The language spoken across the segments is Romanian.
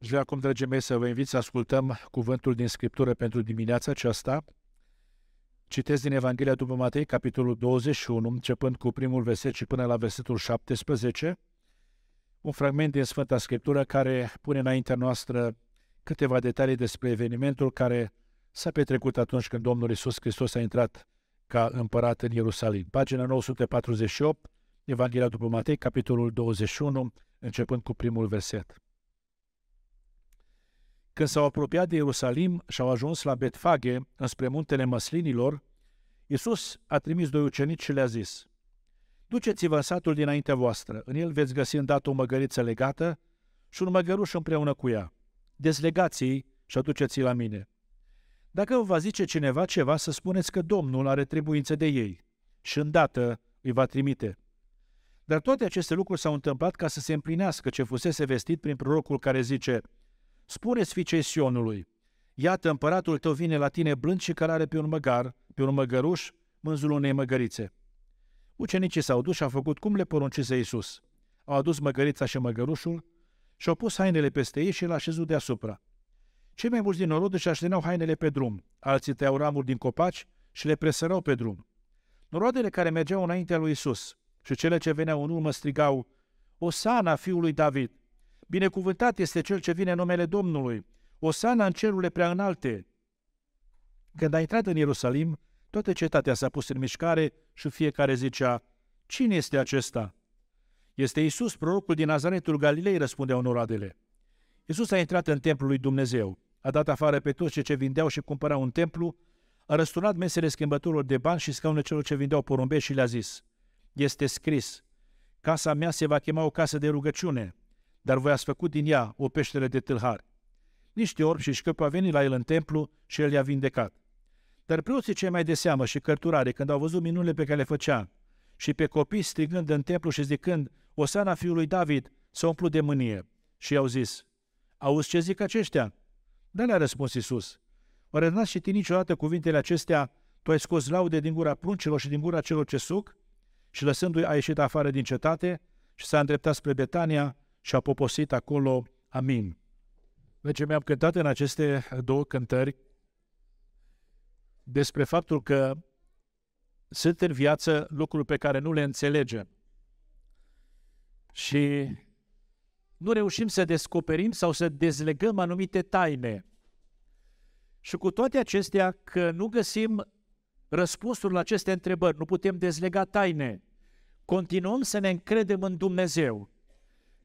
Aș vrea acum, dragii mei, să vă invit să ascultăm cuvântul din Scriptură pentru dimineața aceasta. Citesc din Evanghelia după Matei, capitolul 21, începând cu primul verset și până la versetul 17, un fragment din Sfânta Scriptură care pune înaintea noastră câteva detalii despre evenimentul care s-a petrecut atunci când Domnul Isus Hristos a intrat ca împărat în Ierusalim. Pagina 948, Evanghelia după Matei, capitolul 21, începând cu primul verset. Când s-au apropiat de Ierusalim și au ajuns la Betfage, înspre muntele Măslinilor, Iisus a trimis doi ucenici și le-a zis, Duceți-vă în satul dinaintea voastră, în el veți găsi îndată o măgăriță legată și un măgăruș împreună cu ea. Dezlegați-i și aduceți-i la mine. Dacă vă va zice cineva ceva, să spuneți că Domnul are trebuință de ei și îndată îi va trimite. Dar toate aceste lucruri s-au întâmplat ca să se împlinească ce fusese vestit prin prorocul care zice – Spuneți fiicei Sionului, iată împăratul tău vine la tine blând și cărare pe un măgar, pe un măgăruș, mânzul unei măgărițe. Ucenicii s-au dus și au făcut cum le poruncise Iisus. Au adus măgărița și măgărușul și au pus hainele peste ei și l-a așezut deasupra. Cei mai mulți din norod își așteneau hainele pe drum, alții tăiau ramuri din copaci și le presărau pe drum. Noroadele care mergeau înaintea lui Isus și cele ce veneau în urmă strigau, Osana fiului David, Binecuvântat este cel ce vine în numele Domnului. Osana în cerurile prea înalte. Când a intrat în Ierusalim, toată cetatea s-a pus în mișcare și fiecare zicea, Cine este acesta? Este Isus, prorocul din Nazaretul Galilei, răspundeau noroadele. Isus a intrat în templul lui Dumnezeu, a dat afară pe toți cei ce vindeau și cumpărau un templu, a răsturnat mesele schimbătorilor de bani și scaunele celor ce vindeau porumbești și le-a zis, Este scris, casa mea se va chema o casă de rugăciune, dar voi ați făcut din ea o peșteră de tâlhari. Niște orbi și șcăpi au venit la el în templu și el i-a vindecat. Dar preoții cei mai de seamă și cărturare, când au văzut minunile pe care le făcea, și pe copii strigând în templu și zicând, Osana fiului David, s-a umplut de mânie. Și i-au zis, auzi ce zic aceștia? Dar le-a răspuns Iisus. Oare n-ați citit niciodată cuvintele acestea, tu ai scos laude din gura pruncilor și din gura celor ce suc? Și lăsându-i a ieșit afară din cetate și s-a îndreptat spre Betania și a poposit acolo Amin. Deci mi-am cântat în aceste două cântări despre faptul că sunt în viață lucruri pe care nu le înțelegem. Și nu reușim să descoperim sau să dezlegăm anumite taine. Și cu toate acestea, că nu găsim răspunsul la aceste întrebări, nu putem dezlega taine, continuăm să ne încredem în Dumnezeu.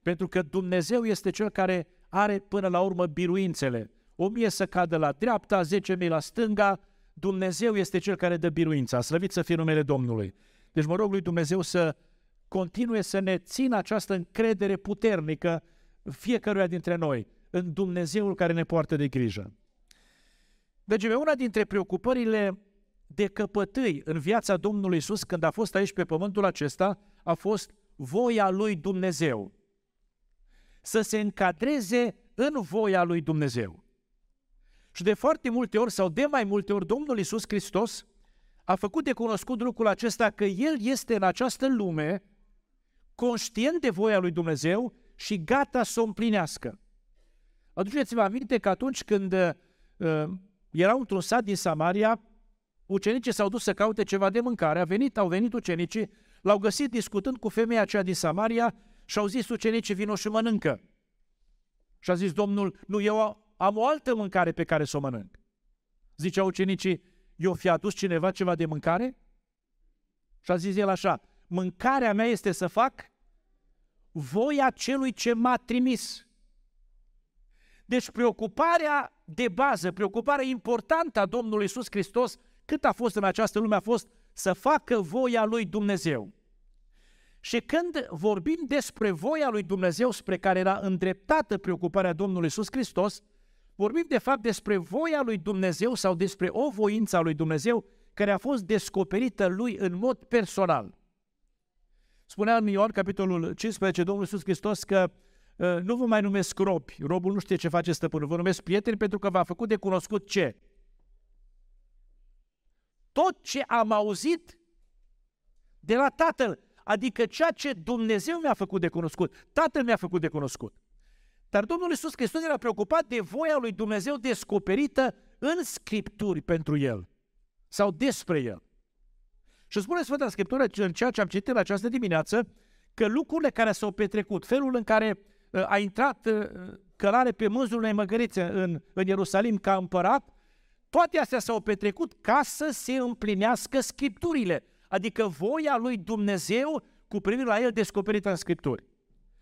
Pentru că Dumnezeu este Cel care are până la urmă biruințele. O mie să cadă la dreapta, zece mii la stânga, Dumnezeu este Cel care dă biruința. Slăvit să fie numele Domnului. Deci mă rog lui Dumnezeu să continue să ne țină această încredere puternică fiecăruia dintre noi în Dumnezeul care ne poartă de grijă. Deci una dintre preocupările de căpătâi în viața Domnului Isus când a fost aici pe pământul acesta a fost voia lui Dumnezeu să se încadreze în voia lui Dumnezeu. Și de foarte multe ori sau de mai multe ori Domnul Iisus Hristos a făcut de cunoscut lucrul acesta că El este în această lume conștient de voia lui Dumnezeu și gata să o împlinească. Aduceți-vă aminte că atunci când uh, erau într-un sat din Samaria, ucenicii s-au dus să caute ceva de mâncare, a venit, au venit ucenicii, l-au găsit discutând cu femeia aceea din Samaria și au zis ucenicii, vino și mănâncă. Și a zis Domnul, nu, eu am o altă mâncare pe care să o mănânc. Zicea ucenicii, eu fi adus cineva ceva de mâncare? Și a zis el așa, mâncarea mea este să fac voia celui ce m-a trimis. Deci preocuparea de bază, preocuparea importantă a Domnului Iisus Hristos, cât a fost în această lume, a fost să facă voia lui Dumnezeu. Și când vorbim despre voia lui Dumnezeu spre care era îndreptată preocuparea Domnului Iisus Hristos, vorbim de fapt despre voia lui Dumnezeu sau despre o voință a lui Dumnezeu care a fost descoperită lui în mod personal. Spunea în Ioan, capitolul 15, Domnul Iisus Hristos că uh, nu vă mai numesc robi, robul nu știe ce face stăpânul, vă numesc prieteni pentru că v-a făcut de cunoscut ce? Tot ce am auzit de la Tatăl. Adică ceea ce Dumnezeu mi-a făcut de cunoscut, Tatăl mi-a făcut de cunoscut. Dar Domnul Iisus Hristos era preocupat de voia lui Dumnezeu descoperită în Scripturi pentru el sau despre el. Și spune Sfânta Scriptură, în ceea ce am citit în această dimineață, că lucrurile care s-au petrecut, felul în care uh, a intrat uh, călare pe mânzul unei măgărițe în, în Ierusalim ca împărat, toate astea s-au petrecut ca să se împlinească Scripturile, adică voia lui Dumnezeu cu privire la el descoperită în Scripturi.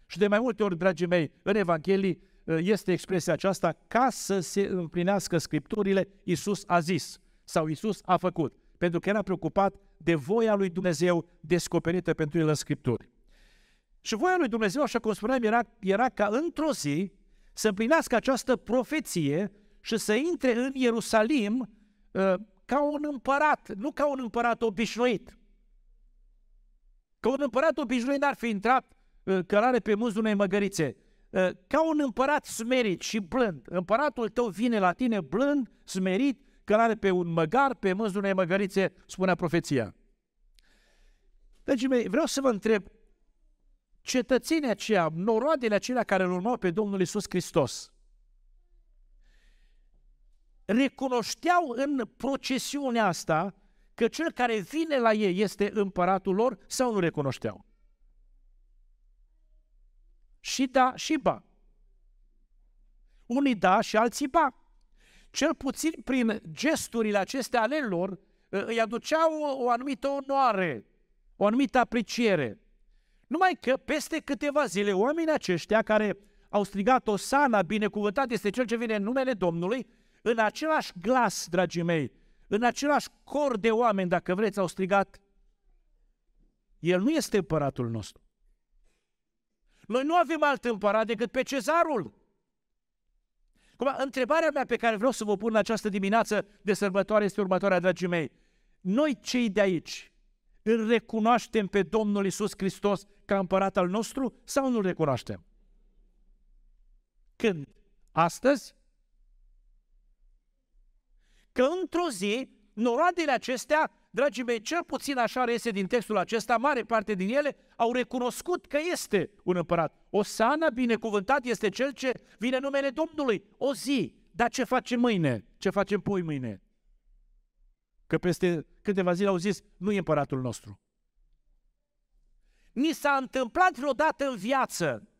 Și de mai multe ori, dragii mei, în Evanghelii uh, este expresia aceasta, ca să se împlinească Scripturile, Iisus a zis sau Iisus a făcut, pentru că era preocupat de voia lui Dumnezeu descoperită pentru el în Scripturi. Și voia lui Dumnezeu, așa cum spuneam, era, era ca într-o zi să împlinească această profeție și să intre în Ierusalim uh, ca un împărat, nu ca un împărat obișnuit. Ca un împărat obișnuit n-ar fi intrat uh, călare pe mânzul unei măgărițe. Uh, ca un împărat smerit și blând. Împăratul tău vine la tine blând, smerit, călare pe un măgar, pe mânzul unei măgărițe, spunea profeția. Deci, vreau să vă întreb, cetățenii aceia, noroadele acelea care îl urmau pe Domnul Isus Hristos, recunoșteau în procesiunea asta că cel care vine la ei este împăratul lor sau nu recunoșteau? Și da și ba. Unii da și alții ba. Cel puțin prin gesturile acestea ale lor îi aduceau o, o anumită onoare, o anumită apreciere. Numai că peste câteva zile oamenii aceștia care au strigat o sana, binecuvântat este cel ce vine în numele Domnului, în același glas, dragii mei, în același cor de oameni, dacă vreți, au strigat, El nu este împăratul nostru. Noi nu avem alt împărat decât pe cezarul. Acum, întrebarea mea pe care vreau să vă pun în această dimineață de sărbătoare este următoarea, dragii mei. Noi cei de aici îl recunoaștem pe Domnul Isus Hristos ca împărat al nostru sau nu-l recunoaștem? Când? Astăzi? Că într-o zi, noroadele acestea, dragii mei, cel puțin așa reiese din textul acesta, mare parte din ele au recunoscut că este un împărat. O sana binecuvântat este cel ce vine în numele Domnului. O zi. Dar ce facem mâine? Ce facem poi mâine? Că peste câteva zile au zis, nu e împăratul nostru. Ni s-a întâmplat vreodată în viață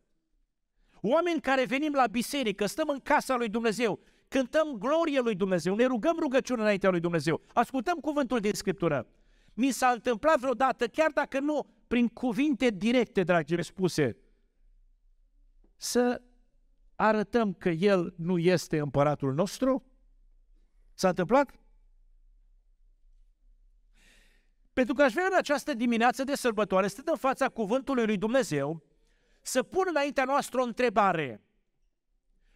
Oameni care venim la biserică, stăm în casa lui Dumnezeu, cântăm glorie lui Dumnezeu, ne rugăm rugăciune înaintea lui Dumnezeu, ascultăm cuvântul din Scriptură. Mi s-a întâmplat vreodată, chiar dacă nu prin cuvinte directe, dragi spuse, să arătăm că El nu este împăratul nostru? S-a întâmplat? Pentru că aș vrea în această dimineață de sărbătoare, stând în fața cuvântului lui Dumnezeu, să pun înaintea noastră o întrebare.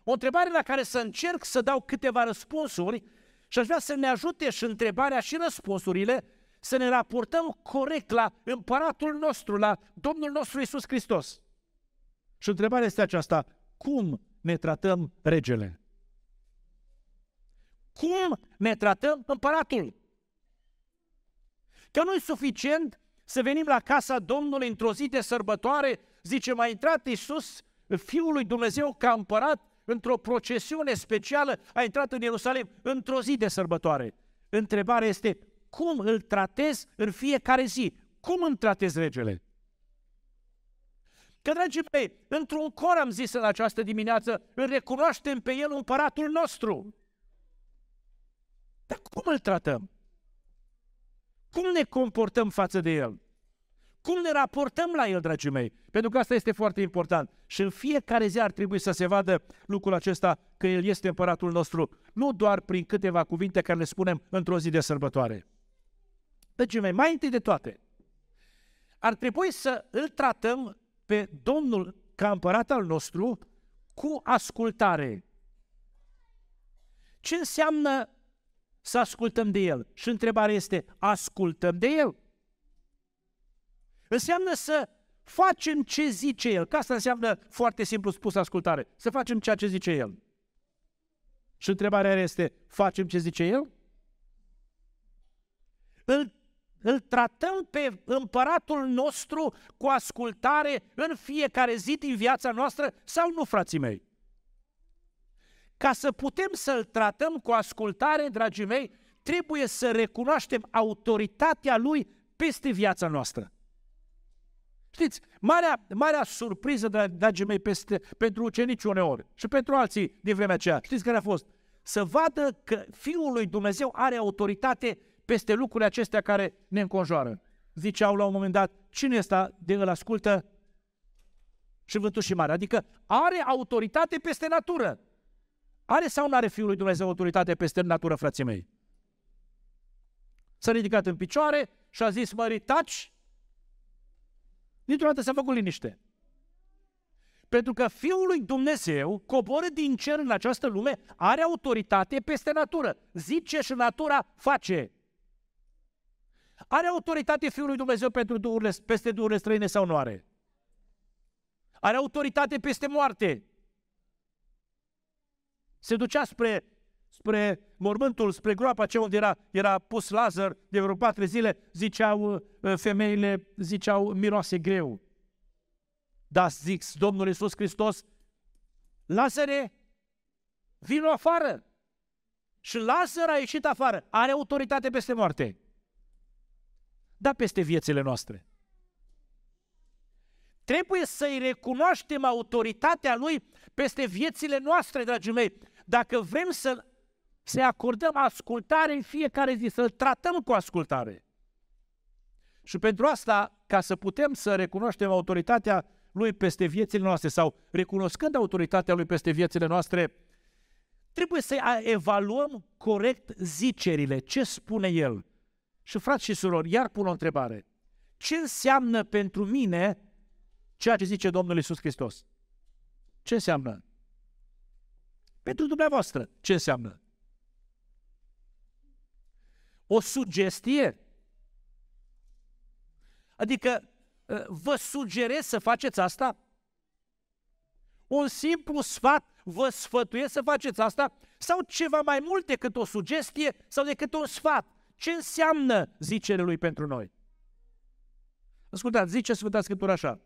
O întrebare la care să încerc să dau câteva răspunsuri și aș vrea să ne ajute și întrebarea și răspunsurile să ne raportăm corect la împăratul nostru, la Domnul nostru Isus Hristos. Și întrebarea este aceasta, cum ne tratăm regele? Cum ne tratăm împăratul? Că nu e suficient să venim la casa Domnului într-o zi de sărbătoare, zice, mai intrat Iisus, Fiul lui Dumnezeu ca împărat, într-o procesiune specială, a intrat în Ierusalim într-o zi de sărbătoare. Întrebarea este, cum îl tratez în fiecare zi? Cum îmi tratez regele? Că, dragii mei, într-un cor am zis în această dimineață, îl recunoaștem pe el împăratul nostru. Dar cum îl tratăm? Cum ne comportăm față de El? Cum ne raportăm la El, dragii mei? Pentru că asta este foarte important. Și în fiecare zi ar trebui să se vadă lucrul acesta că El este împăratul nostru, nu doar prin câteva cuvinte care le spunem într-o zi de sărbătoare. Dragii mei, mai întâi de toate, ar trebui să îl tratăm pe Domnul ca împărat al nostru cu ascultare. Ce înseamnă să ascultăm de El. Și întrebarea este, ascultăm de El? Înseamnă să facem ce zice El. Că asta înseamnă, foarte simplu spus, ascultare. Să facem ceea ce zice El. Și întrebarea este, facem ce zice El? Îl, îl tratăm pe împăratul nostru cu ascultare în fiecare zi din viața noastră sau nu, frații mei? ca să putem să-L tratăm cu ascultare, dragii mei, trebuie să recunoaștem autoritatea Lui peste viața noastră. Știți, marea, marea surpriză, dragii mei, peste, pentru ucenici uneori și pentru alții din vremea aceea, știți care a fost? Să vadă că Fiul lui Dumnezeu are autoritate peste lucrurile acestea care ne înconjoară. Ziceau la un moment dat, cine este de îl ascultă și vântul și mare? Adică are autoritate peste natură. Are sau nu are Fiul lui Dumnezeu autoritate peste natură, frații mei? S-a ridicat în picioare și a zis, mări, taci, Dintr-o dată s-a făcut liniște. Pentru că Fiul lui Dumnezeu coboră din cer în această lume, are autoritate peste natură. Zice și natura face. Are autoritate Fiul lui Dumnezeu pentru duhurile, peste duhurile străine sau nu are? Are autoritate peste moarte. Se ducea spre, spre mormântul, spre groapa aceea unde era, era pus Lazar de vreo patru zile, ziceau uh, femeile, ziceau miroase greu. Da, zic Domnul Iisus Hristos, Lazare, vino afară. Și Lazar a ieșit afară. Are autoritate peste moarte. Da, peste viețile noastre. Trebuie să-i recunoaștem autoritatea Lui peste viețile noastre, dragii mei. Dacă vrem să să acordăm ascultare în fiecare zi, să-L tratăm cu ascultare. Și pentru asta, ca să putem să recunoaștem autoritatea Lui peste viețile noastre sau recunoscând autoritatea Lui peste viețile noastre, trebuie să evaluăm corect zicerile, ce spune El. Și frați și surori, iar pun o întrebare. Ce înseamnă pentru mine ceea ce zice Domnul Isus Hristos? Ce înseamnă? Pentru dumneavoastră, ce înseamnă? O sugestie. Adică ă, vă sugerez să faceți asta? Un simplu sfat, vă sfătuiesc să faceți asta? Sau ceva mai mult decât o sugestie sau decât un sfat? Ce înseamnă zicerea lui pentru noi? Ascultați, zice Sfânta Scriptură așa.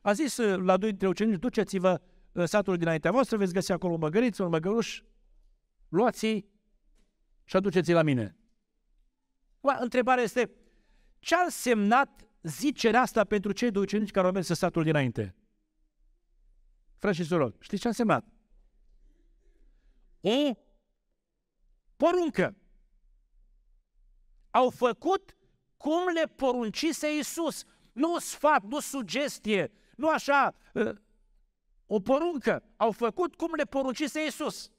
A zis ă, la doi dintre ucenici, duceți-vă în satul dinaintea voastră, veți găsi acolo un măgăriț, un măgăruș, luați-i și aduceți-i la mine. Întrebarea este, ce a însemnat zicerea asta pentru cei doi ucenici care au mers în satul dinainte? Frați și surori, știți ce a însemnat? O poruncă. Au făcut cum le poruncise Iisus. Nu sfat, nu sugestie, nu așa, ă, o poruncă. Au făcut cum le poruncise Iisus.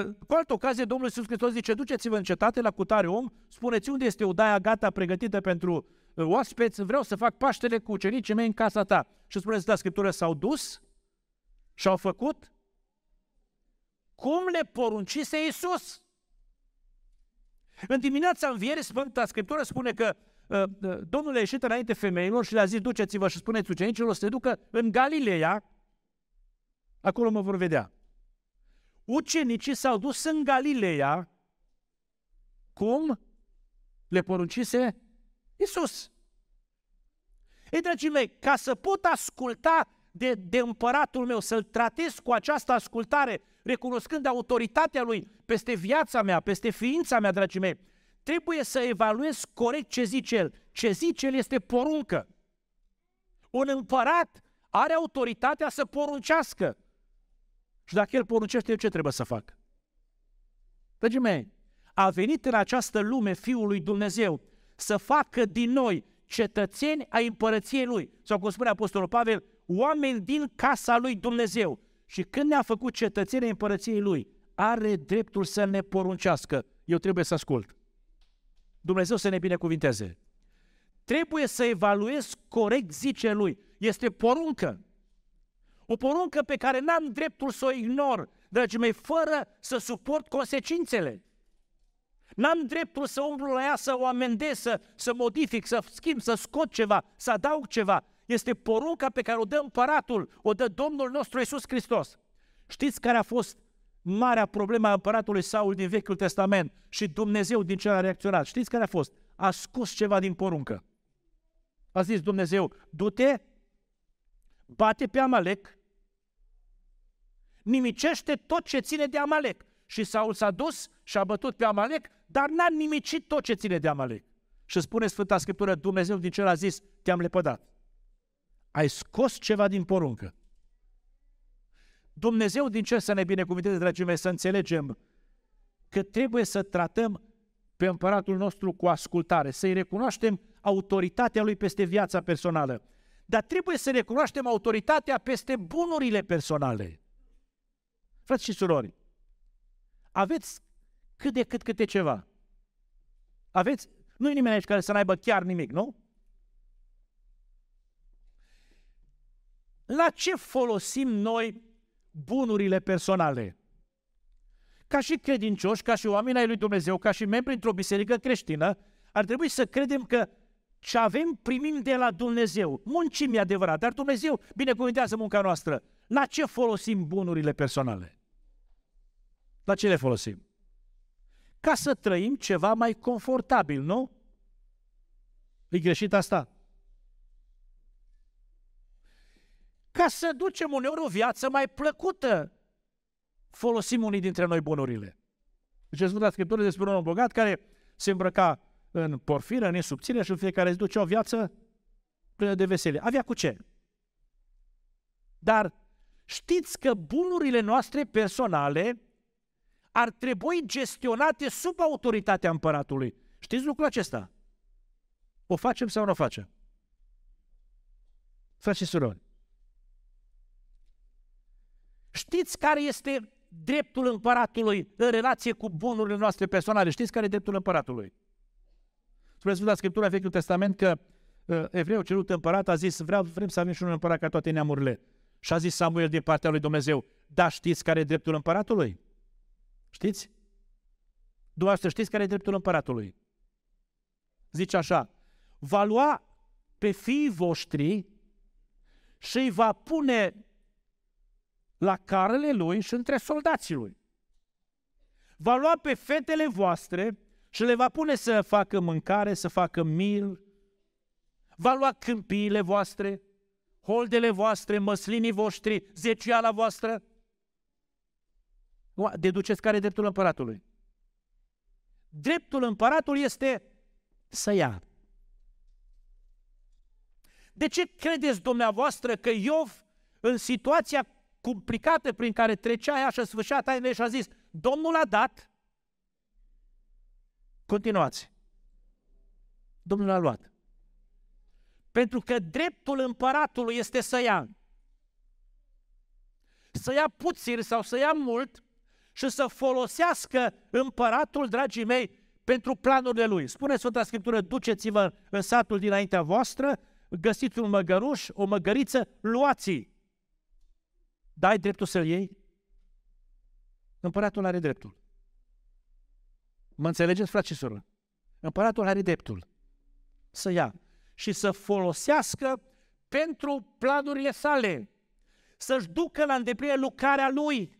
Cu altă ocazie, Domnul Iisus Hristos zice, duceți-vă în cetate la cutare om, spuneți unde este odaia gata pregătită pentru uh, oaspeți, vreau să fac Paștele cu ucenicii mei în casa ta. Și spuneți, da, Scriptură, s-au dus? Și au făcut? Cum le poruncise Iisus. În dimineața învierii, Sfânta Scriptură spune că uh, uh, Domnul a ieșit înainte femeilor și le-a zis, duceți-vă și spuneți ucenicilor să se ducă în Galileea, acolo mă vor vedea ucenicii s-au dus în Galileea, cum le poruncise Isus. Ei, dragii mei, ca să pot asculta de, de împăratul meu, să-l tratez cu această ascultare, recunoscând autoritatea lui peste viața mea, peste ființa mea, dragii mei, trebuie să evaluez corect ce zice el. Ce zice el este poruncă. Un împărat are autoritatea să poruncească. Și dacă El poruncește, eu ce trebuie să fac? Dragii mei, a venit în această lume Fiul lui Dumnezeu să facă din noi cetățeni ai împărăției Lui. Sau cum spune Apostolul Pavel, oameni din casa Lui Dumnezeu. Și când ne-a făcut cetățeni ai împărăției Lui, are dreptul să ne poruncească. Eu trebuie să ascult. Dumnezeu să ne binecuvinteze. Trebuie să evaluez corect zice Lui. Este poruncă. O poruncă pe care n-am dreptul să o ignor, dragii mei, fără să suport consecințele. N-am dreptul să umblu la ea, să o amendez, să, să modific, să schimb, să scot ceva, să adaug ceva. Este porunca pe care o dă împăratul, o dă Domnul nostru Iisus Hristos. Știți care a fost marea problemă a împăratului Saul din Vechiul Testament și Dumnezeu din ce a reacționat? Știți care a fost? A scos ceva din poruncă. A zis Dumnezeu, du-te bate pe Amalek, nimicește tot ce ține de Amalek. Și Saul s-a dus și a bătut pe Amalek, dar n-a nimicit tot ce ține de Amalek. Și spune Sfânta Scriptură, Dumnezeu din cer a zis, te-am lepădat. Ai scos ceva din poruncă. Dumnezeu din cer să ne binecuvinteze, dragii mei, să înțelegem că trebuie să tratăm pe împăratul nostru cu ascultare, să-i recunoaștem autoritatea lui peste viața personală. Dar trebuie să recunoaștem autoritatea peste bunurile personale. Frați și surori, aveți cât de cât câte ceva. Aveți, nu e nimeni aici care să n-aibă chiar nimic, nu? La ce folosim noi bunurile personale? Ca și credincioși, ca și oameni ai lui Dumnezeu, ca și membri într-o biserică creștină, ar trebui să credem că ce avem primim de la Dumnezeu. Muncim e adevărat, dar Dumnezeu binecuvintează munca noastră. La ce folosim bunurile personale? La ce le folosim? Ca să trăim ceva mai confortabil, nu? E greșit asta? Ca să ducem uneori o viață mai plăcută, folosim unii dintre noi bunurile. Deci Sfânta Scriptură despre un om bogat care se îmbrăca în porfiră, în subțire și în fiecare zi ducea o viață plină de veselie. Avea cu ce? Dar știți că bunurile noastre personale ar trebui gestionate sub autoritatea împăratului. Știți lucrul acesta? O facem sau nu o facem? Frați și surori, știți care este dreptul împăratului în relație cu bunurile noastre personale? Știți care e dreptul împăratului? Spune Sfânta Scriptura Vechiul Testament că uh, evreul cerut împărat a zis, vreau, vrem să avem și un împărat ca toate neamurile. Și a zis Samuel din partea lui Dumnezeu, da, știți care e dreptul împăratului? Știți? Dumneavoastră știți care e dreptul împăratului? Zice așa, va lua pe fiii voștri și îi va pune la carele lui și între soldații lui. Va lua pe fetele voastre și le va pune să facă mâncare, să facă mil, va lua câmpiile voastre, holdele voastre, măslinii voștri, zeciala voastră. Deduceți care e dreptul împăratului. Dreptul împăratului este să ia. De ce credeți dumneavoastră că Iov, în situația complicată prin care trecea ea și sfârșea tainele și a zis, Domnul a dat, continuați. Domnul a luat. Pentru că dreptul împăratului este să ia. Să ia puțin sau să ia mult și să folosească împăratul, dragii mei, pentru planurile lui. Spune Sfânta Scriptură, duceți-vă în satul dinaintea voastră, găsiți un măgăruș, o măgăriță, luați-i. Dai dreptul să-l iei? Împăratul are dreptul. Mă înțelegeți, frate și soră? Împăratul are dreptul să ia și să folosească pentru planurile sale, să-și ducă la îndeplinire lucrarea lui.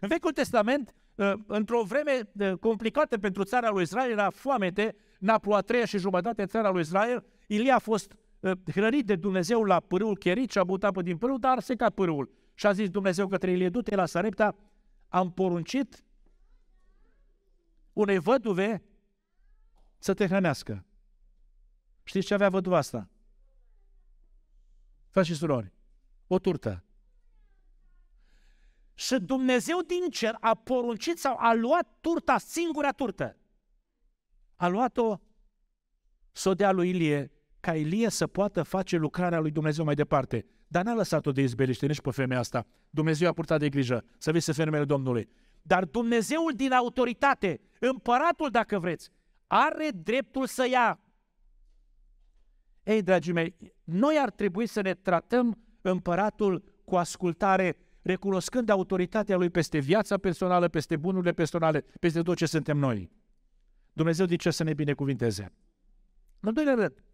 În Vechiul Testament, ă, într-o vreme ă, complicată pentru țara lui Israel, era foamete, Naplu a treia și jumătate țara lui Israel, Ilie a fost ă, hrănit de Dumnezeu la pârâul Cherit și a butat pe din pârâu, dar a secat pârâul. Și a zis Dumnezeu către Ilie, du-te la Sarepta, am poruncit unei văduve să te hrănească. Știți ce avea văduva asta? Frați și surori, o turtă. Și Dumnezeu din cer a poruncit sau a luat turta, singura turtă. A luat-o să o dea lui Ilie, ca Ilie să poată face lucrarea lui Dumnezeu mai departe. Dar n-a lăsat-o de izbeliște nici pe femeia asta. Dumnezeu a purtat de grijă să vezi să femeile Domnului. Dar Dumnezeul din autoritate, împăratul dacă vreți, are dreptul să ia. Ei, dragii mei, noi ar trebui să ne tratăm împăratul cu ascultare, recunoscând autoritatea lui peste viața personală, peste bunurile personale, peste tot ce suntem noi. Dumnezeu de ce să ne binecuvinteze. În al doilea rând,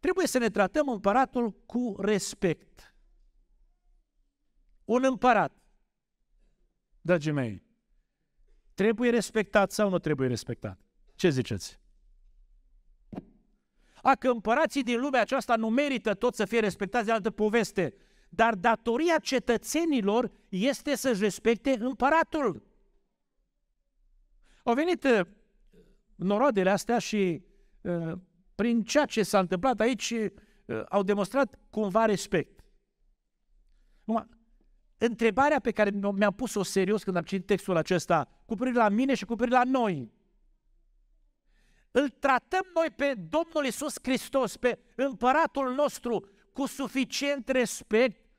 trebuie să ne tratăm împăratul cu respect. Un împărat dragii mei, trebuie respectat sau nu trebuie respectat? Ce ziceți? A, că împărații din lumea aceasta nu merită tot să fie respectați de altă poveste, dar datoria cetățenilor este să-și respecte împăratul. Au venit uh, noroadele astea și uh, prin ceea ce s-a întâmplat aici uh, au demonstrat cumva respect. Acum, întrebarea pe care mi-am pus-o serios când am citit textul acesta, cu privire la mine și cu privire la noi, îl tratăm noi pe Domnul Isus Hristos, pe împăratul nostru, cu suficient respect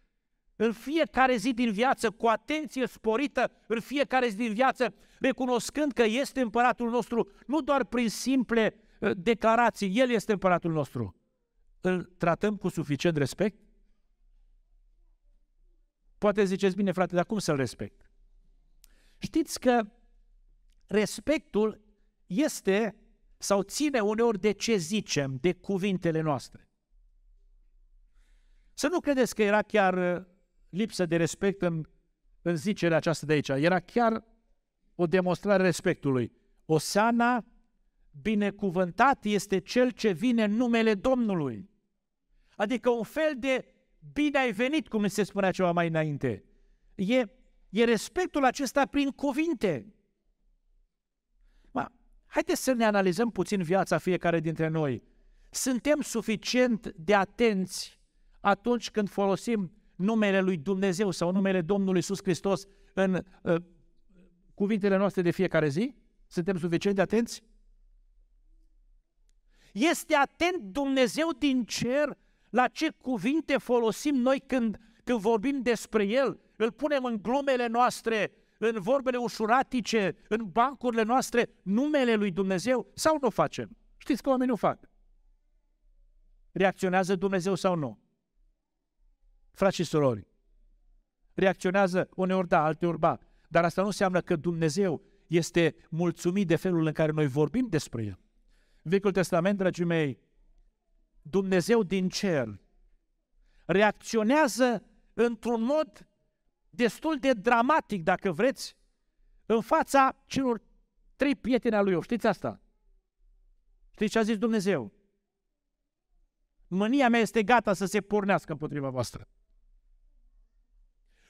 în fiecare zi din viață, cu atenție sporită în fiecare zi din viață, recunoscând că este împăratul nostru, nu doar prin simple uh, declarații, El este împăratul nostru. Îl tratăm cu suficient respect? Poate ziceți, bine frate, dar cum să-l respect? Știți că respectul este sau ține uneori de ce zicem, de cuvintele noastre. Să nu credeți că era chiar uh, lipsă de respect în, în zicerea aceasta de aici. Era chiar o demonstrare respectului. Oseana, binecuvântat este cel ce vine în numele Domnului. Adică un fel de bine ai venit, cum se spunea ceva mai înainte. E, e respectul acesta prin cuvinte. Ma, haideți să ne analizăm puțin viața fiecare dintre noi. Suntem suficient de atenți atunci când folosim numele lui Dumnezeu sau numele Domnului Iisus Hristos în uh, cuvintele noastre de fiecare zi? Suntem suficient de atenți? Este atent Dumnezeu din cer la ce cuvinte folosim noi când, când vorbim despre El? Îl punem în glumele noastre, în vorbele ușuratice, în bancurile noastre, numele lui Dumnezeu sau nu facem? Știți că oamenii nu fac. Reacționează Dumnezeu sau nu? Frați și surori, reacționează uneori da, alteori ba, dar asta nu înseamnă că Dumnezeu este mulțumit de felul în care noi vorbim despre El. Vechiul Testament, dragii mei, Dumnezeu din cer reacționează într-un mod destul de dramatic, dacă vreți, în fața celor trei prieteni al lui Iov. Știți asta? Știți ce a zis Dumnezeu? Mânia mea este gata să se pornească împotriva voastră.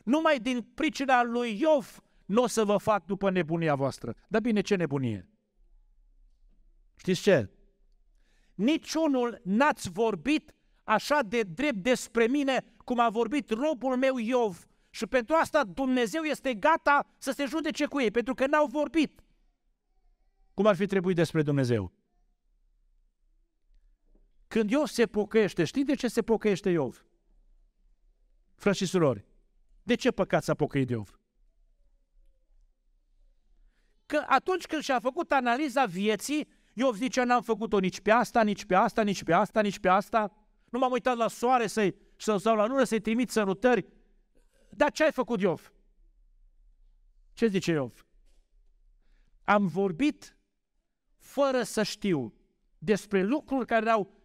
Numai din pricina lui Iov nu o să vă fac după nebunia voastră. Dar bine, ce nebunie? Știți ce? Niciunul n-ați vorbit așa de drept despre mine cum a vorbit robul meu Iov. Și pentru asta Dumnezeu este gata să se judece cu ei, pentru că n-au vorbit. Cum ar fi trebuit despre Dumnezeu? Când Iov se pocăiește, știi de ce se pocăiește Iov? Frați și surori, de ce păcat s-a pocăit Iov? Că atunci când și-a făcut analiza vieții, Iov zice, n-am făcut-o nici pe asta, nici pe asta, nici pe asta, nici pe asta. Nu m-am uitat la soare să-i, sau la lună să-i trimit sărutări. Dar ce ai făcut, Iov? Ce zice Iov? Am vorbit fără să știu despre lucruri care erau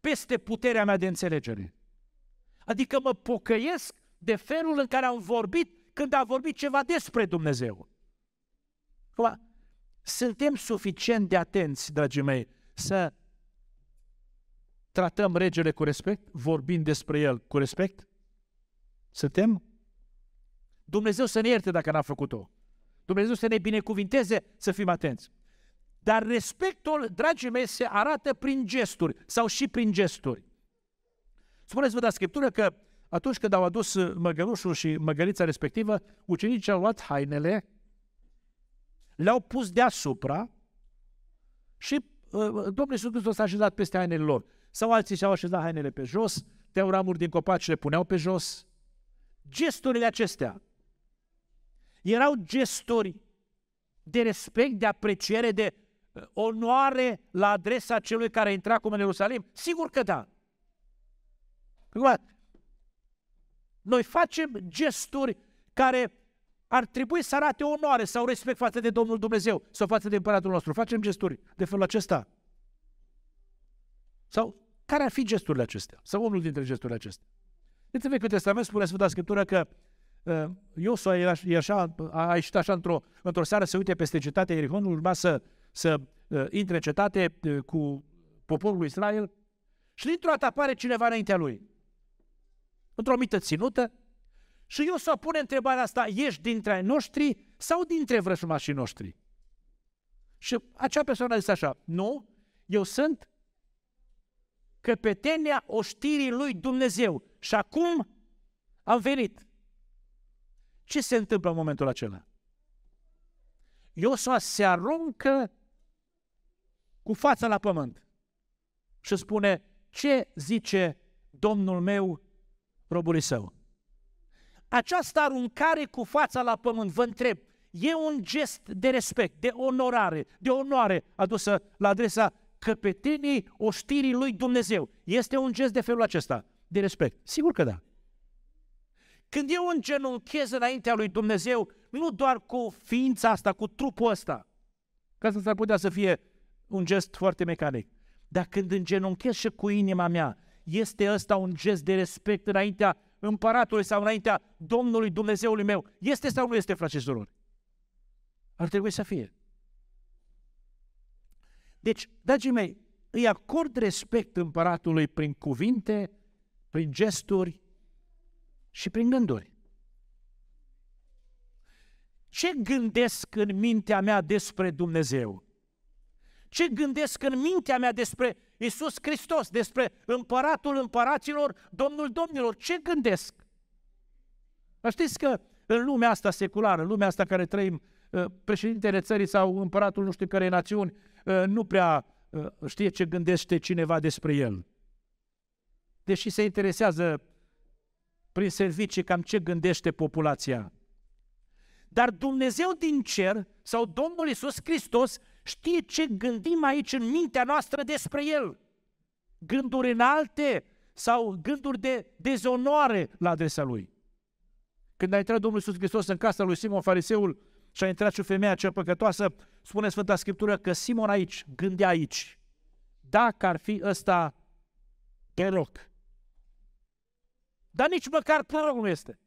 peste puterea mea de înțelegere. Adică mă pocăiesc de felul în care am vorbit când am vorbit ceva despre Dumnezeu. Acum, suntem suficient de atenți, dragii mei, să tratăm regele cu respect, vorbind despre el cu respect? Suntem? Dumnezeu să ne ierte dacă n-am făcut-o. Dumnezeu să ne binecuvinteze să fim atenți. Dar respectul, dragii mei, se arată prin gesturi sau și prin gesturi. Spuneți-vă la Scriptură că atunci când au adus măgărușul și măgărița respectivă, ucenicii au luat hainele, le-au pus deasupra și uh, Domnul Iisus Hristos s-a așezat peste hainele lor. Sau alții și-au așezat hainele pe jos, teau ramuri din copaci și le puneau pe jos. Gesturile acestea erau gesturi de respect, de apreciere, de uh, onoare la adresa celui care intra cu în Ierusalim? Sigur că da. Noi facem gesturi care ar trebui să arate onoare sau respect față de Domnul Dumnezeu sau față de împăratul nostru. Facem gesturi de felul acesta. Sau care ar fi gesturile acestea? Sau unul dintre gesturile acestea? Deci în Vechiul Testament spune Sfânta Scriptură că uh, Iosua e, e așa, a ieșit așa într-o, într-o seară să uite peste cetatea Ierihon, urma să, să uh, intre în cetate uh, cu poporul lui Israel și dintr-o dată apare cineva înaintea lui. într-o anumită ținută, și eu să pune întrebarea asta, ești dintre ai noștri sau dintre vrășmașii noștri? Și acea persoană a zis așa, nu, eu sunt căpetenia oștirii lui Dumnezeu și acum am venit. Ce se întâmplă în momentul acela? Iosua se aruncă cu fața la pământ și spune, ce zice Domnul meu robului său? Această aruncare cu fața la pământ, vă întreb, e un gest de respect, de onorare, de onoare adusă la adresa căpeteniei oștirii lui Dumnezeu. Este un gest de felul acesta, de respect? Sigur că da. Când eu îngenunchez înaintea lui Dumnezeu, nu doar cu ființa asta, cu trupul ăsta, că asta s-ar putea să fie un gest foarte mecanic, dar când îngenunchez și cu inima mea, este ăsta un gest de respect înaintea împăratului sau înaintea Domnului Dumnezeului meu? Este sau nu este, frate și surori? Ar trebui să fie. Deci, dragii mei, îi acord respect împăratului prin cuvinte, prin gesturi și prin gânduri. Ce gândesc în mintea mea despre Dumnezeu? Ce gândesc în mintea mea despre Isus Hristos, despre împăratul împăraților, Domnul Domnilor? Ce gândesc? Știți că în lumea asta seculară, în lumea asta care trăim, uh, președintele țării sau împăratul nu știu care națiuni, uh, nu prea uh, știe ce gândește cineva despre el. Deși se interesează prin servicii cam ce gândește populația. Dar Dumnezeu din cer sau Domnul Isus Hristos știe ce gândim aici în mintea noastră despre El. Gânduri înalte sau gânduri de dezonoare la adresa Lui. Când a intrat Domnul Isus Hristos în casa lui Simon Fariseul și a intrat și femeia cea păcătoasă, spune Sfânta Scriptură că Simon aici, gândea aici, dacă ar fi ăsta proroc. Dar nici măcar proroc nu este.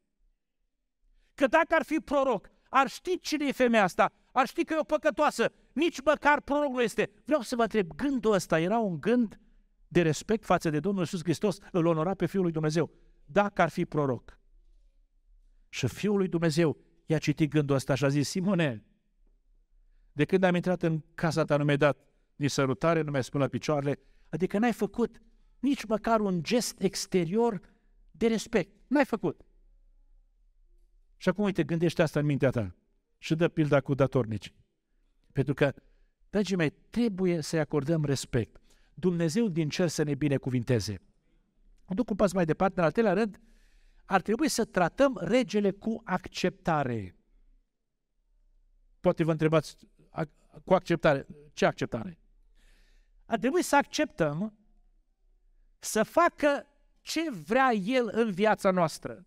Că dacă ar fi proroc, ar ști cine e femeia asta, ar ști că e o păcătoasă, nici măcar proroc nu este. Vreau să vă întreb, gândul ăsta era un gând de respect față de Domnul Iisus Hristos, îl onora pe Fiul lui Dumnezeu, dacă ar fi proroc. Și Fiul lui Dumnezeu i-a citit gândul ăsta și a zis, Simone, de când am intrat în casa ta nu mi-ai dat nici sărutare, nu mi-ai spus la picioarele, adică n-ai făcut nici măcar un gest exterior de respect. N-ai făcut. Și acum, uite, gândește asta în mintea ta și dă pilda cu datornici. Pentru că, dragii mei, trebuie să-i acordăm respect. Dumnezeu din cer să ne binecuvinteze. Duc un pas mai departe, în al treilea rând, ar trebui să tratăm regele cu acceptare. Poate vă întrebați, cu acceptare, ce acceptare? Ar trebui să acceptăm să facă ce vrea El în viața noastră.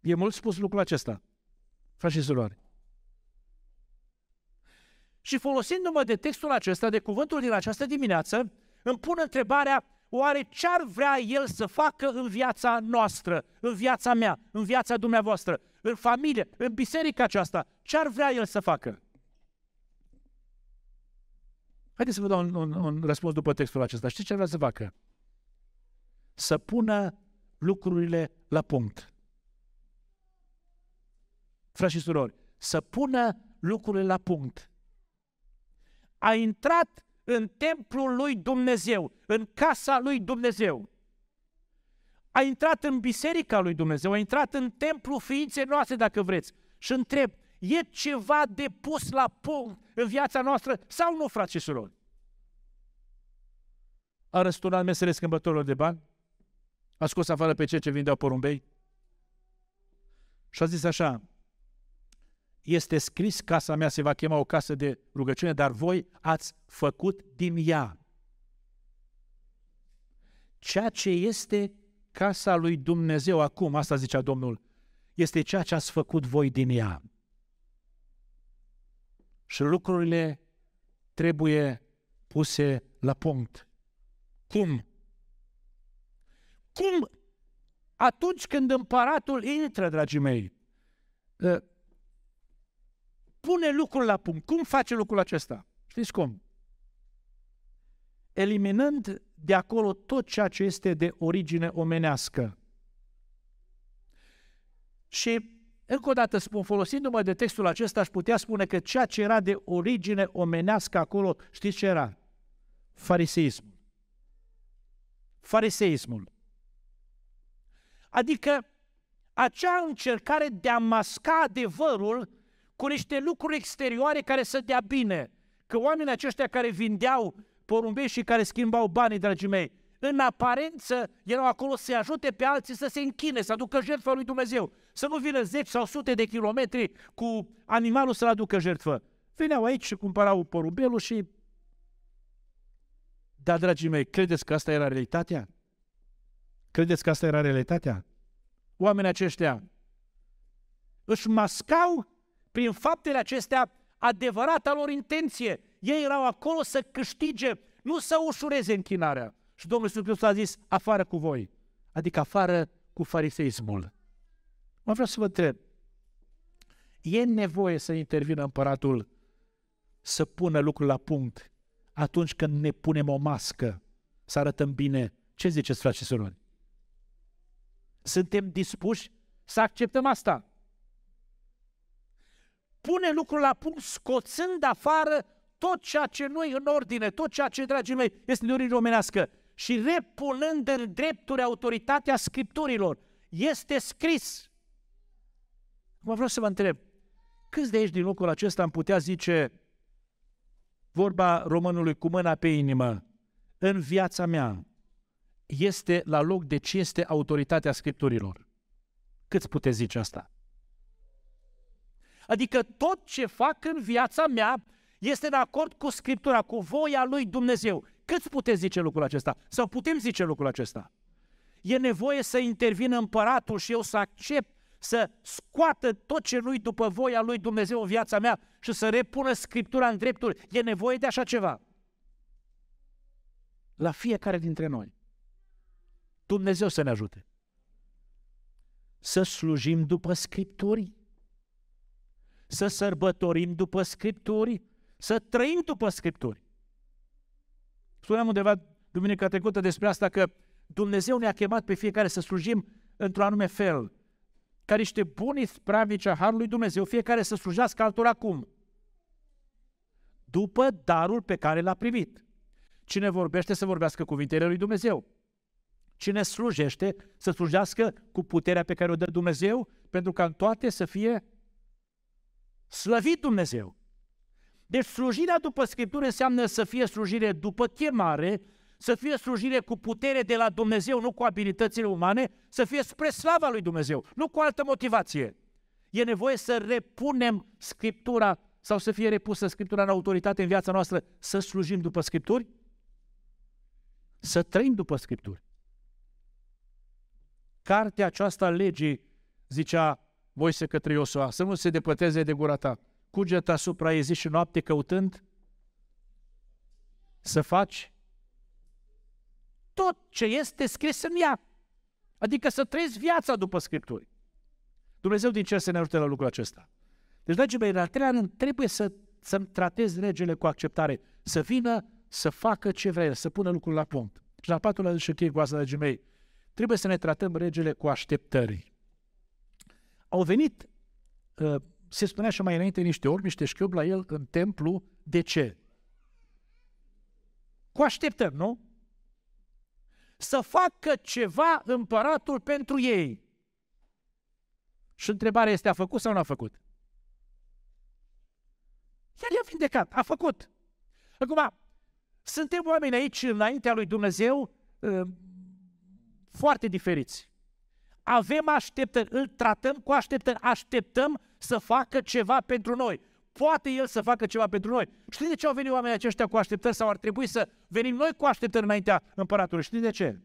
E mult spus lucrul acesta, frați și surori. Și folosindu-mă de textul acesta, de cuvântul din această dimineață, îmi pun întrebarea, oare ce ar vrea El să facă în viața noastră, în viața mea, în viața dumneavoastră, în familie, în biserica aceasta? Ce ar vrea El să facă? Haideți să vă dau un, un, un răspuns după textul acesta. Știți ce ar vrea să facă? Să pună lucrurile la punct. Frați și surori, să pună lucrurile la punct. A intrat în templul lui Dumnezeu, în casa lui Dumnezeu. A intrat în biserica lui Dumnezeu, a intrat în templul ființei noastre, dacă vreți. Și întreb, e ceva de pus la punct în viața noastră sau nu, frați și surori? A răsturnat mesele schimbătorilor de bani? A scos afară pe cei ce vindeau porumbei? Și a zis așa, este scris, casa mea se va chema o casă de rugăciune, dar voi ați făcut din ea. Ceea ce este casa lui Dumnezeu acum, asta zicea Domnul, este ceea ce ați făcut voi din ea. Și lucrurile trebuie puse la punct. Cum? Cum? Atunci când împăratul intră, dragii mei, ă, pune lucrul la punct. Cum face lucrul acesta? Știți cum? Eliminând de acolo tot ceea ce este de origine omenească. Și încă o dată spun, folosindu-mă de textul acesta, aș putea spune că ceea ce era de origine omenească acolo, știți ce era? Fariseismul. Fariseismul. Adică acea încercare de a masca adevărul cu niște lucruri exterioare care să dea bine. Că oamenii aceștia care vindeau porumbei și care schimbau banii, dragii mei, în aparență erau acolo să ajute pe alții să se închine, să aducă jertfă lui Dumnezeu. Să nu vină zeci sau sute de kilometri cu animalul să-l aducă jertfă. Veneau aici și cumpărau porumbelul și... Da, dragii mei, credeți că asta era realitatea? Credeți că asta era realitatea? Oamenii aceștia își mascau prin faptele acestea adevărata lor intenție. Ei erau acolo să câștige, nu să ușureze închinarea. Și Domnul Iisus Hristos a zis, afară cu voi. Adică afară cu fariseismul. Mă vreau să vă întreb, e nevoie să intervină împăratul să pună lucrul la punct atunci când ne punem o mască, să arătăm bine. Ce ziceți, frate și surori? Suntem dispuși să acceptăm asta. Pune lucrul la punct scoțând afară tot ceea ce nu e în ordine, tot ceea ce, dragii mei, este de origine omenească și repunând în drepturi autoritatea Scripturilor. Este scris. Mă vreau să vă întreb, câți de aici din locul acesta am putea zice vorba românului cu mâna pe inimă, în viața mea este la loc de ce este autoritatea Scripturilor? Câți puteți zice asta? Adică tot ce fac în viața mea este în acord cu Scriptura, cu voia lui Dumnezeu. Câți puteți zice lucrul acesta? Sau putem zice lucrul acesta? E nevoie să intervină împăratul și eu să accept să scoată tot ce nu-i după voia lui Dumnezeu în viața mea și să repună Scriptura în drepturi. E nevoie de așa ceva. La fiecare dintre noi. Dumnezeu să ne ajute. Să slujim după Scripturi, să sărbătorim după Scripturi, să trăim după Scripturi. Spuneam undeva duminica trecută despre asta că Dumnezeu ne-a chemat pe fiecare să slujim într-un anume fel, ca niște buni spravnici a Harului Dumnezeu, fiecare să slujească altora acum, după darul pe care l-a primit. Cine vorbește să vorbească cuvintele lui Dumnezeu. Cine slujește să slujească cu puterea pe care o dă Dumnezeu, pentru ca în toate să fie slăvit Dumnezeu. Deci slujirea după Scriptură înseamnă să fie slujire după chemare, să fie slujire cu putere de la Dumnezeu, nu cu abilitățile umane, să fie spre slava lui Dumnezeu, nu cu altă motivație. E nevoie să repunem Scriptura sau să fie repusă Scriptura în autoritate în viața noastră, să slujim după Scripturi? Să trăim după Scripturi. Cartea aceasta legii, zicea Moise către Iosua, să nu se depăteze de gura ta. Cuget asupra ei zi și noapte căutând să faci tot ce este scris în ea. Adică să trăiesc viața după Scripturi. Dumnezeu din cer să ne ajute la lucrul acesta. Deci, dragii mei, în al treilea rând, trebuie să, să-mi tratez regele cu acceptare, să vină să facă ce vrea să pună lucrul la punct. Și la patrulea zi și închei cu asta, dragii mei, trebuie să ne tratăm regele cu așteptări. Au venit, uh, se spunea și mai înainte, niște ori, niște șchiop la el în templu. De ce? Cu așteptări, nu? Să facă ceva împăratul pentru ei. Și întrebarea este, a făcut sau nu a făcut? Iar i-a vindecat, a făcut. Acum, suntem oameni aici, înaintea lui Dumnezeu, uh, foarte diferiți. Avem așteptări, îl tratăm cu așteptări, așteptăm să facă ceva pentru noi. Poate el să facă ceva pentru noi. Știți de ce au venit oamenii aceștia cu așteptări sau ar trebui să venim noi cu așteptări înaintea împăratului? Știți de ce?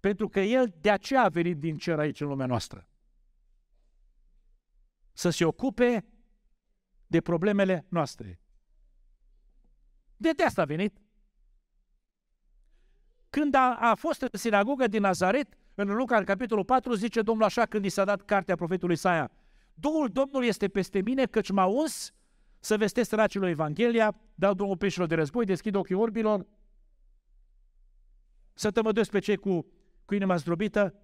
Pentru că el de aceea a venit din cer aici în lumea noastră. Să se ocupe de problemele noastre. De, de asta a venit. Când a, a fost în sinagogă din Nazaret, în Luca, în capitolul 4, zice Domnul așa când i s-a dat cartea profetului Isaia, Duhul Domnului este peste mine, căci m-a uns să vestesc săracilor Evanghelia, dau drumul peșilor de război, deschid ochii orbilor, să tămăduiesc pe cei cu, cu inima zdrobită,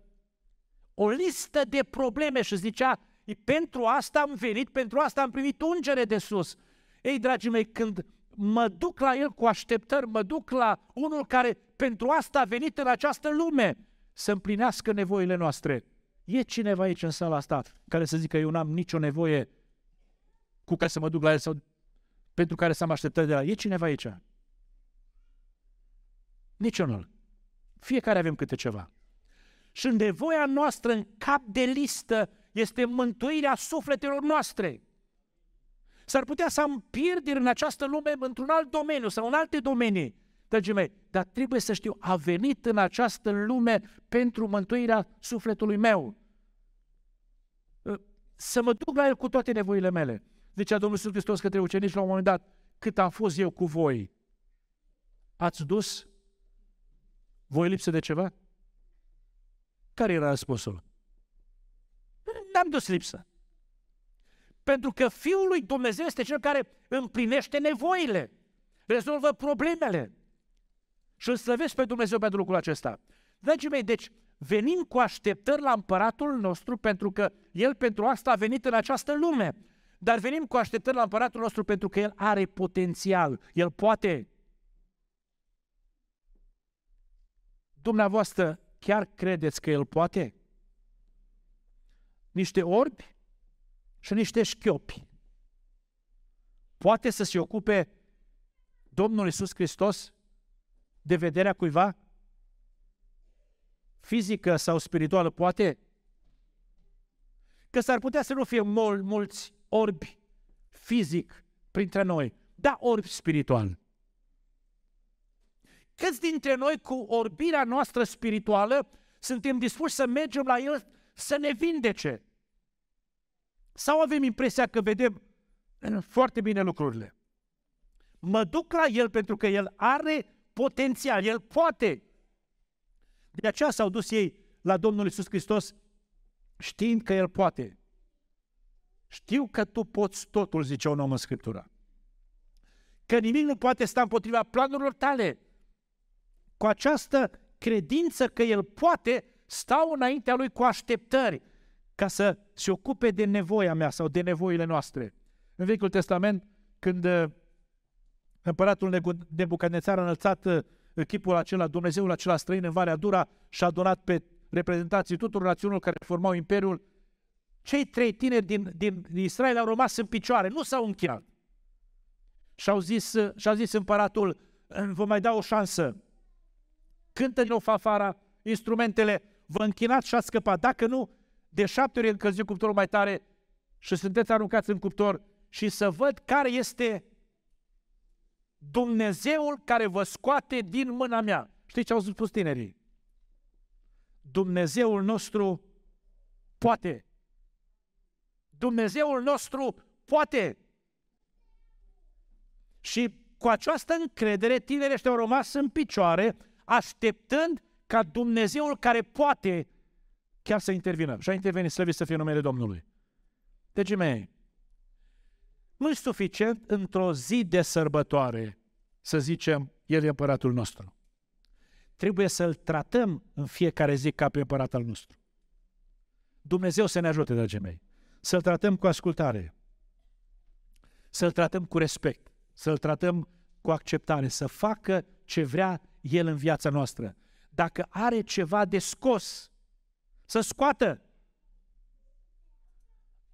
o listă de probleme și zicea, pentru asta am venit, pentru asta am primit ungere de sus. Ei, dragii mei, când mă duc la El cu așteptări, mă duc la unul care pentru asta a venit în această lume, să împlinească nevoile noastre. E cineva aici în sala asta care să zică eu n-am nicio nevoie cu care să mă duc la el sau pentru care să am așteptări de la el. E cineva aici? Niciunul. Fiecare avem câte ceva. Și nevoia noastră în cap de listă este mântuirea sufletelor noastre. S-ar putea să am pierderi în această lume într-un alt domeniu sau în alte domenii. Dragii mei, dar trebuie să știu, a venit în această lume pentru mântuirea sufletului meu. Să mă duc la el cu toate nevoile mele. Zicea Domnul Iisus Hristos către ucenici la un moment dat, cât am fost eu cu voi, ați dus voi lipsă de ceva? Care era răspunsul? N-am dus lipsă. Pentru că Fiul lui Dumnezeu este cel care împlinește nevoile, rezolvă problemele. Și îl slăvesc pe Dumnezeu pentru lucrul acesta. Dragii mei, deci venim cu așteptări la împăratul nostru pentru că El pentru asta a venit în această lume. Dar venim cu așteptări la împăratul nostru pentru că El are potențial, El poate. Dumneavoastră chiar credeți că El poate? Niște orbi și niște șchiopi. Poate să se ocupe Domnul Isus Hristos de vederea cuiva? Fizică sau spirituală, poate? Că s-ar putea să nu fie mul- mulți orbi fizic printre noi, da orbi spiritual. Câți dintre noi cu orbirea noastră spirituală suntem dispuși să mergem la El să ne vindece? Sau avem impresia că vedem foarte bine lucrurile? Mă duc la El pentru că El are potențial, El poate. De aceea s-au dus ei la Domnul Isus Hristos știind că El poate. Știu că tu poți totul, zice un om în Scriptura. Că nimic nu poate sta împotriva planurilor tale. Cu această credință că El poate, stau înaintea Lui cu așteptări ca să se ocupe de nevoia mea sau de nevoile noastre. În Vechiul Testament, când uh, împăratul Nebucadnețar a înălțat uh, chipul acela, Dumnezeul acela străin în Valea Dura și a adunat pe reprezentanții tuturor națiunilor care formau Imperiul, cei trei tineri din, din Israel au rămas în picioare, nu s-au închinat. Și-au zis, și-a zis împăratul, vă mai dau o șansă. Cântă din o fafara, instrumentele, vă închinați și ați scăpat. Dacă nu, de șapte ori încălzit cuptorul mai tare și sunteți aruncați în cuptor și să văd care este Dumnezeul care vă scoate din mâna mea. Știți ce au spus tinerii? Dumnezeul nostru poate. Dumnezeul nostru poate. Și cu această încredere, tinerii ăștia au rămas în picioare, așteptând ca Dumnezeul care poate chiar să intervină. Și a intervenit, slăvit să fie numele Domnului. Deci, mei, nu e suficient într-o zi de sărbătoare să zicem, El e împăratul nostru. Trebuie să-L tratăm în fiecare zi ca pe împărat al nostru. Dumnezeu să ne ajute, dragii mei să-l tratăm cu ascultare, să-l tratăm cu respect, să-l tratăm cu acceptare, să facă ce vrea el în viața noastră. Dacă are ceva de scos, să scoată.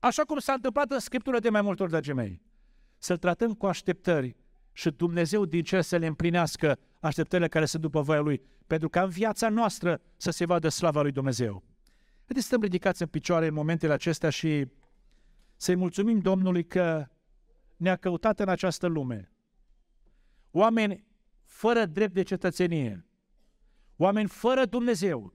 Așa cum s-a întâmplat în Scriptură de mai multe ori, dragii mei. Să-l tratăm cu așteptări și Dumnezeu din cer să le împlinească așteptările care sunt după voia Lui, pentru ca în viața noastră să se vadă slava Lui Dumnezeu. Haideți să stăm ridicați în picioare în momentele acestea și să-i mulțumim Domnului că ne-a căutat în această lume. Oameni fără drept de cetățenie, oameni fără Dumnezeu,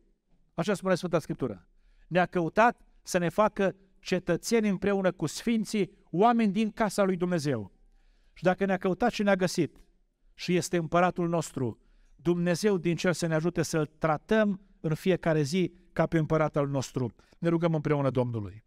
așa spune Sfânta Scriptură, ne-a căutat să ne facă cetățeni împreună cu sfinții, oameni din casa lui Dumnezeu. Și dacă ne-a căutat și ne-a găsit și este împăratul nostru, Dumnezeu din cer să ne ajute să-L tratăm în fiecare zi ca pe împărat al nostru. Ne rugăm împreună Domnului.